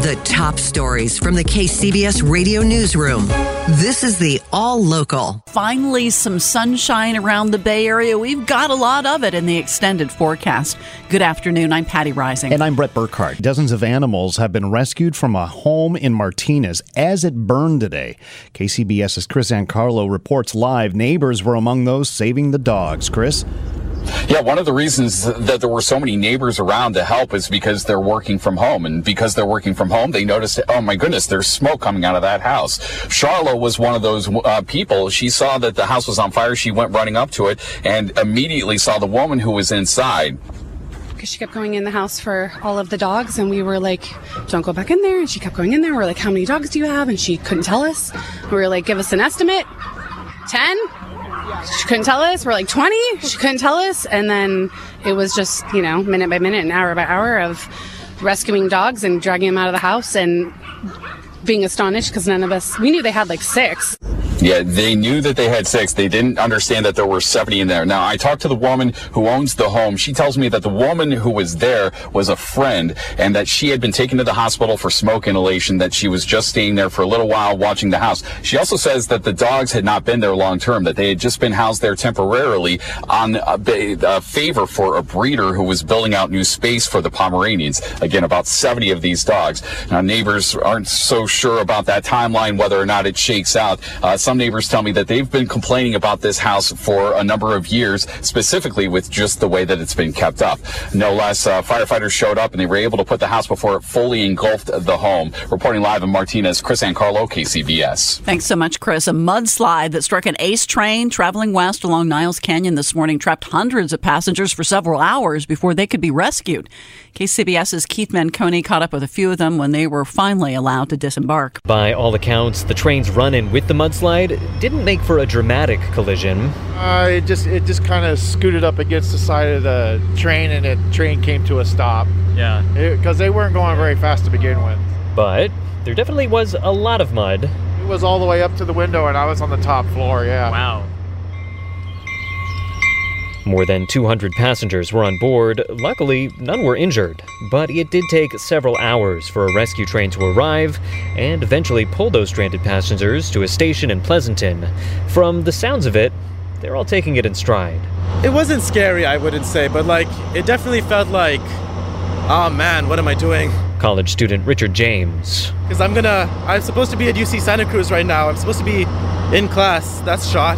The top stories from the KCBS radio newsroom. This is the All Local. Finally, some sunshine around the Bay Area. We've got a lot of it in the extended forecast. Good afternoon. I'm Patti Reising. And I'm Bret Burkhart. Dozens of animals have been rescued from a home in Martinez as it burned today. KCBS's Chris Ancarlo reports live. Neighbors were among those saving the dogs. Chris? Yeah, one of the reasons that there were so many neighbors around to help is because they're working from home. And because they're working from home, they noticed, oh my goodness, there's smoke coming out of that house. Charlotte was one of those uh, people. She saw that the house was on fire. She went running up to it and immediately saw the woman who was inside because she kept going in the house for all of the dogs and we were like don't go back in there and she kept going in there we are like how many dogs do you have and she couldn't tell us we were like give us an estimate 10 she couldn't tell us. We're like 20. She couldn't tell us. And then it was just, you know, minute by minute and hour by hour of rescuing dogs and dragging them out of the house and being astonished because none of us, we knew they had like six. Yeah, they knew that they had six. They didn't understand that there were 70 in there. Now, I talked to the woman who owns the home. She tells me that the woman who was there was a friend and that she had been taken to the hospital for smoke inhalation, that she was just staying there for a little while watching the house. She also says that the dogs had not been there long term, that they had just been housed there temporarily on a, a favor for a breeder who was building out new space for the Pomeranians. Again, about 70 of these dogs. Now, neighbors aren't so sure about that timeline, whether or not it shakes out. Uh, some neighbors tell me that they've been complaining about this house for a number of years, specifically with just the way that it's been kept up. No less, uh, firefighters showed up and they were able to put the house before it fully engulfed the home. Reporting live in Martinez, Chris Ancarlo, KCBS. Thanks so much, Chris. A mudslide that struck an ACE train traveling west along Niles Canyon this morning trapped hundreds of passengers for several hours before they could be rescued. KCBS's Keith Menconi caught up with a few of them when they were finally allowed to disembark. By all accounts, the train's run in with the mudslide didn't make for a dramatic collision. Uh, it just it just kind of scooted up against the side of the train, and the train came to a stop. Yeah, because they weren't going very fast to begin with. But there definitely was a lot of mud. It was all the way up to the window, and I was on the top floor. Yeah. Wow. More than 200 passengers were on board. Luckily, none were injured, but it did take several hours for a rescue train to arrive and eventually pull those stranded passengers to a station in Pleasanton. From the sounds of it, they're all taking it in stride. It wasn't scary, I wouldn't say, but like, it definitely felt like, oh man, what am I doing? College student Richard James. Because I'm gonna, I'm supposed to be at UC Santa Cruz right now. I'm supposed to be in class. That's shot.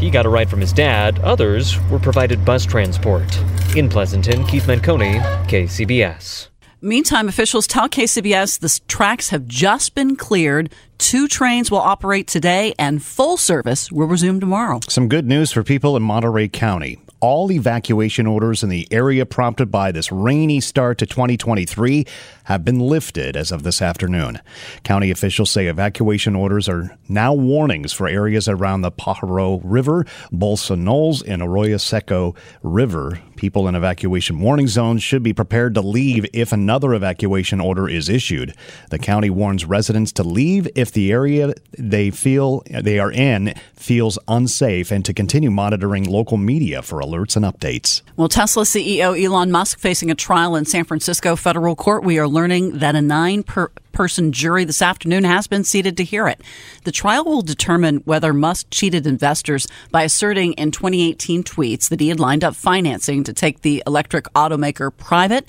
He got a ride from his dad. Others were provided bus transport. In Pleasanton, Keith Menconi, KCBS. Meantime, officials tell KCBS the tracks have just been cleared. Two trains will operate today, and full service will resume tomorrow. Some good news for people in Monterey County all evacuation orders in the area prompted by this rainy start to 2023 have been lifted as of this afternoon. County officials say evacuation orders are now warnings for areas around the Pajaro River, Bolsa Knolls, and Arroyo Seco River. People in evacuation warning zones should be prepared to leave if another evacuation order is issued. The county warns residents to leave if the area they feel they are in feels unsafe and to continue monitoring local media for alerts and updates. Well, Tesla CEO Elon Musk facing a trial in San Francisco federal court. We are learning that a nine per- person jury this afternoon has been seated to hear it. The trial will determine whether Musk cheated investors by asserting in 2018 tweets that he had lined up financing to take the electric automaker private.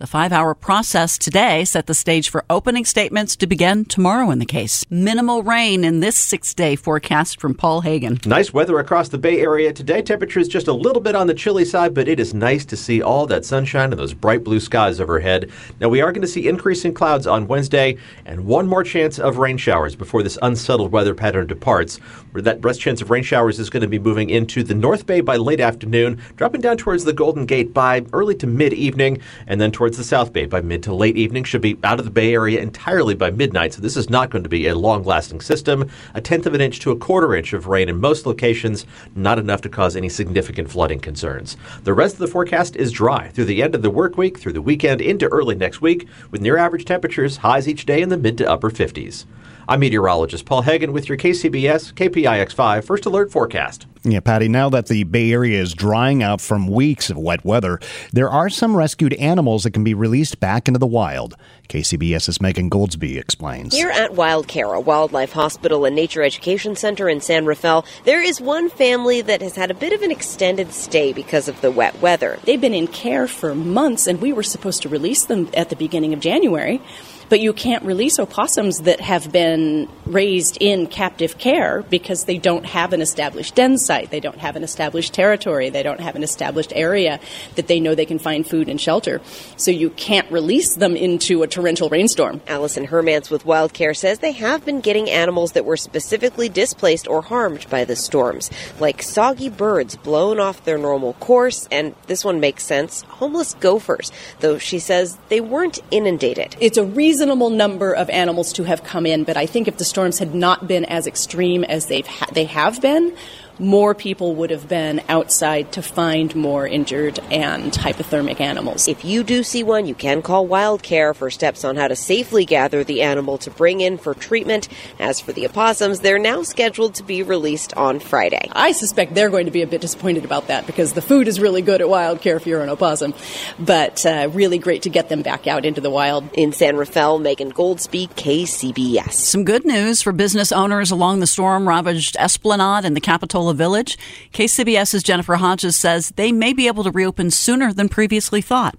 The five hour process today set the stage for opening statements to begin tomorrow in the case. Minimal rain in this six day forecast from Paul Heggen. Nice weather across the Bay Area today. Temperatures just a little bit on the chilly side, but it is nice to see all that sunshine and those bright blue skies overhead. Now, we are going to see increasing clouds on Wednesday and one more chance of rain showers before this unsettled weather pattern departs. Where that rest chance of rain showers is going to be moving into the North Bay by late afternoon, dropping down towards the Golden Gate by early to mid evening, and then towards towards the South Bay by mid to late evening. Should be out of the Bay Area entirely by midnight, so this is not going to be a long lasting system. A tenth of an inch to a quarter inch of rain in most locations, not enough to cause any significant flooding concerns. The rest of the forecast is dry through the end of the work week, through the weekend into early next week, with near average temperatures, highs each day in the mid to upper 50s. I'm meteorologist Paul Heggen with your KCBS KPIX5 First Alert Forecast. Yeah, Patty, now that the Bay Area is drying out from weeks of wet weather, there are some rescued animals that can be released back into the wild. KCBS's Megan Goldsby explains. Here at WildCare, a wildlife hospital and nature education center in San Rafael, there is one family that has had a bit of an extended stay because of the wet weather. They've been in care for months, and we were supposed to release them at the beginning of January. But you can't release opossums that have been raised in captive care because they don't have an established den site, they don't have an established territory, they don't have an established area that they know they can find food and shelter. So you can't release them into a torrential rainstorm. Allison Hermance with WildCare says they have been getting animals that were specifically displaced or harmed by the storms, like soggy birds blown off their normal course, and this one makes sense, homeless gophers, though she says they weren't inundated. It's a reasonable number of animals to have come in, but I think if the storms had not been as extreme as they've ha- they have been, more people would have been outside to find more injured and hypothermic animals. If you do see one, you can call WildCare for steps on how to safely gather the animal to bring in for treatment. As for the opossums, they're now scheduled to be released on Friday. I suspect they're going to be a bit disappointed about that because the food is really good at WildCare if you're an opossum, but uh, really great to get them back out into the wild. In San Rafael, Megan Goldsby, KCBS. Some good news for business owners along the storm ravaged Esplanade and the Capitola Village. KCBS's Jennifer Hodges says they may be able to reopen sooner than previously thought.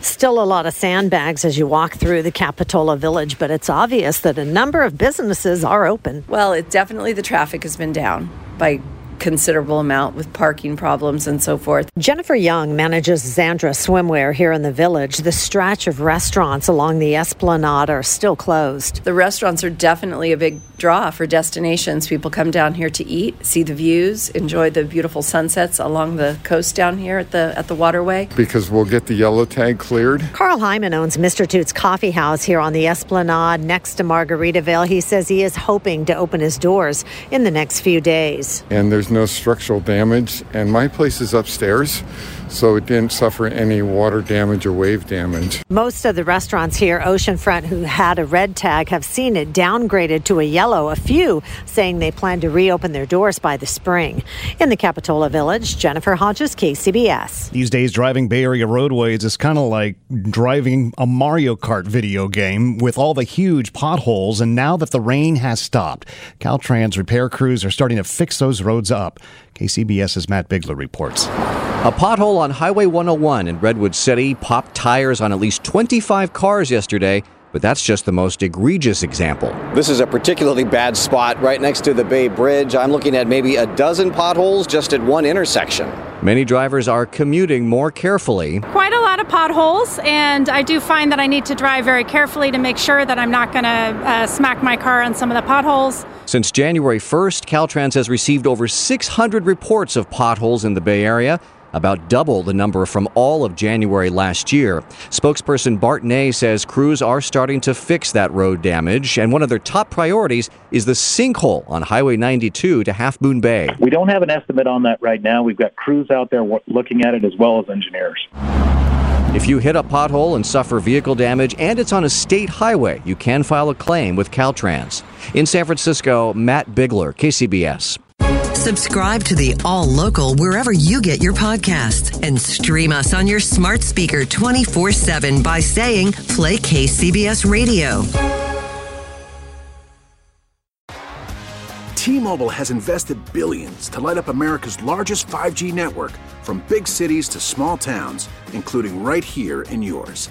Still a lot of sandbags as you walk through the Capitola Village, but it's obvious that a number of businesses are open. Well, it definitely the traffic has been down by considerable amount with parking problems and so forth. Jennifer Young manages Zandra Swimwear here in the village. The stretch of restaurants along the Esplanade are still closed. The restaurants are definitely a big draw for destinations. People come down here to eat, see the views, enjoy the beautiful sunsets along the coast down here at the at the waterway. Because we'll get the yellow tag cleared. Carl Hyman owns Mr. Toots Coffee House here on the Esplanade next to Margaritaville. He says he is hoping to open his doors in the next few days. And there's no structural damage, and my place is upstairs, so it didn't suffer any water damage or wave damage. Most of the restaurants here, oceanfront, who had a red tag, have seen it downgraded to a yellow. A few saying they plan to reopen their doors by the spring. In the Capitola Village, Jennifer Hodges, KCBS. These days, driving Bay Area roadways is kind of like driving a Mario Kart video game with all the huge potholes. And now that the rain has stopped, Caltrans repair crews are starting to fix those roads up. KCBS's Matt Bigler reports. A pothole on Highway 101 in Redwood City popped tires on at least 25 cars yesterday, but that's just the most egregious example. This is a particularly bad spot right next to the Bay Bridge. I'm looking at maybe a dozen potholes just at one intersection. Many drivers are commuting more carefully. Quite a lot of potholes, and I do find that I need to drive very carefully to make sure that I'm not going to uh, smack my car on some of the potholes. Since January 1st, Caltrans has received over 600 reports of potholes in the Bay Area about double the number from all of January last year. Spokesperson Bart Ney says crews are starting to fix that road damage, and one of their top priorities is the sinkhole on Highway 92 to Half Moon Bay. We don't have an estimate on that right now. We've got crews out there looking at it as well as engineers. If you hit a pothole and suffer vehicle damage and it's on a state highway, you can file a claim with Caltrans. In San Francisco, Matt Bigler, KCBS. Subscribe to the All Local wherever you get your podcasts and stream us on your smart speaker 24 7 by saying Play KCBS Radio. T Mobile has invested billions to light up America's largest 5G network from big cities to small towns, including right here in yours.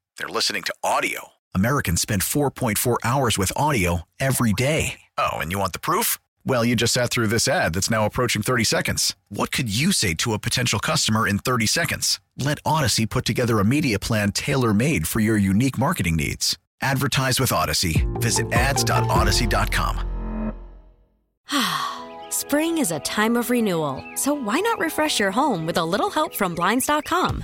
They're listening to audio. Americans spend 4.4 hours with audio every day. Oh, and you want the proof? Well, you just sat through this ad that's now approaching 30 seconds. What could you say to a potential customer in 30 seconds? Let Odyssey put together a media plan tailor made for your unique marketing needs. Advertise with Odyssey. Visit ads.odyssey.com. Spring is a time of renewal, so why not refresh your home with a little help from Blinds.com?